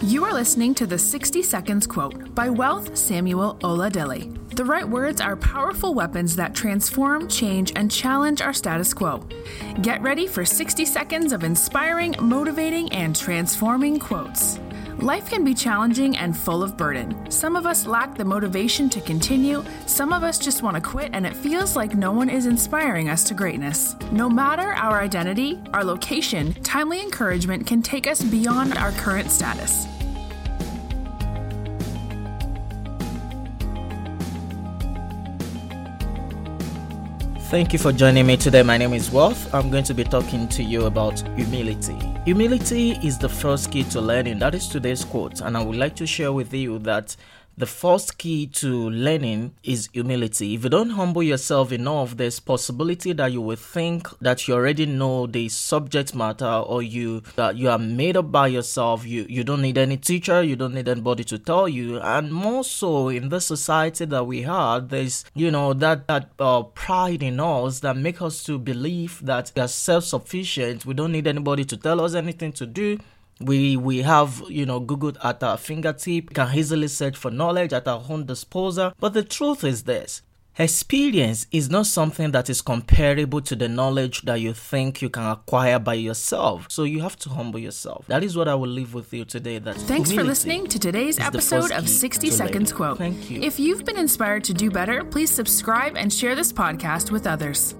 You are listening to the 60 Seconds Quote by Wealth Samuel Oladele. The right words are powerful weapons that transform, change, and challenge our status quo. Get ready for 60 seconds of inspiring, motivating, and transforming quotes. Life can be challenging and full of burden. Some of us lack the motivation to continue, some of us just want to quit, and it feels like no one is inspiring us to greatness. No matter our identity, our location, timely encouragement can take us beyond our current status. Thank you for joining me today. My name is Wealth. I'm going to be talking to you about humility. Humility is the first key to learning. That is today's quote. And I would like to share with you that the first key to learning is humility. If you don't humble yourself enough, there's possibility that you will think that you already know the subject matter or you that you are made up by yourself. You you don't need any teacher, you don't need anybody to tell you. And more so in the society that we have, there's you know that that uh, pride in us that make us to believe that we are self-sufficient. We don't need anybody to tell us anything to do we we have you know google at our fingertip can easily search for knowledge at our own disposal. But the truth is this experience is not something that is comparable to the knowledge that you think you can acquire by yourself. So you have to humble yourself. That is what i will leave with you today that thanks for listening to today's episode of 60 seconds quote. Thank you. If you've been inspired to do better please subscribe and share this podcast with others